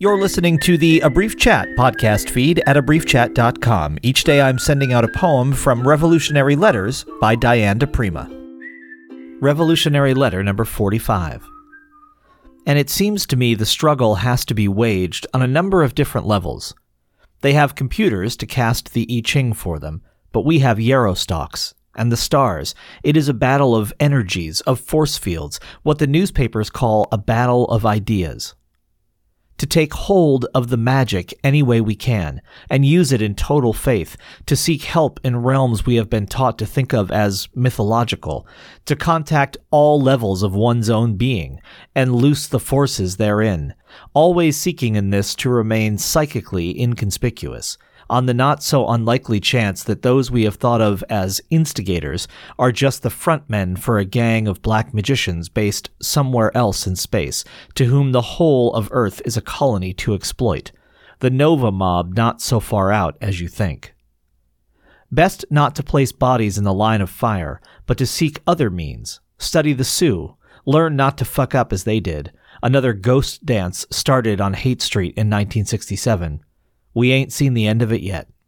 You're listening to the A Brief Chat podcast feed at abriefchat.com. Each day I'm sending out a poem from Revolutionary Letters by Diane di Prima. Revolutionary Letter number 45. And it seems to me the struggle has to be waged on a number of different levels. They have computers to cast the I Ching for them, but we have Yarrow stalks and the stars. It is a battle of energies, of force fields, what the newspapers call a battle of ideas to take hold of the magic any way we can and use it in total faith, to seek help in realms we have been taught to think of as mythological, to contact all levels of one's own being and loose the forces therein, always seeking in this to remain psychically inconspicuous on the not so unlikely chance that those we have thought of as instigators are just the front men for a gang of black magicians based somewhere else in space, to whom the whole of Earth is a colony to exploit. The Nova mob not so far out as you think. Best not to place bodies in the line of fire, but to seek other means. Study the Sioux. Learn not to fuck up as they did. Another ghost dance started on Haight Street in 1967. We ain't seen the end of it yet.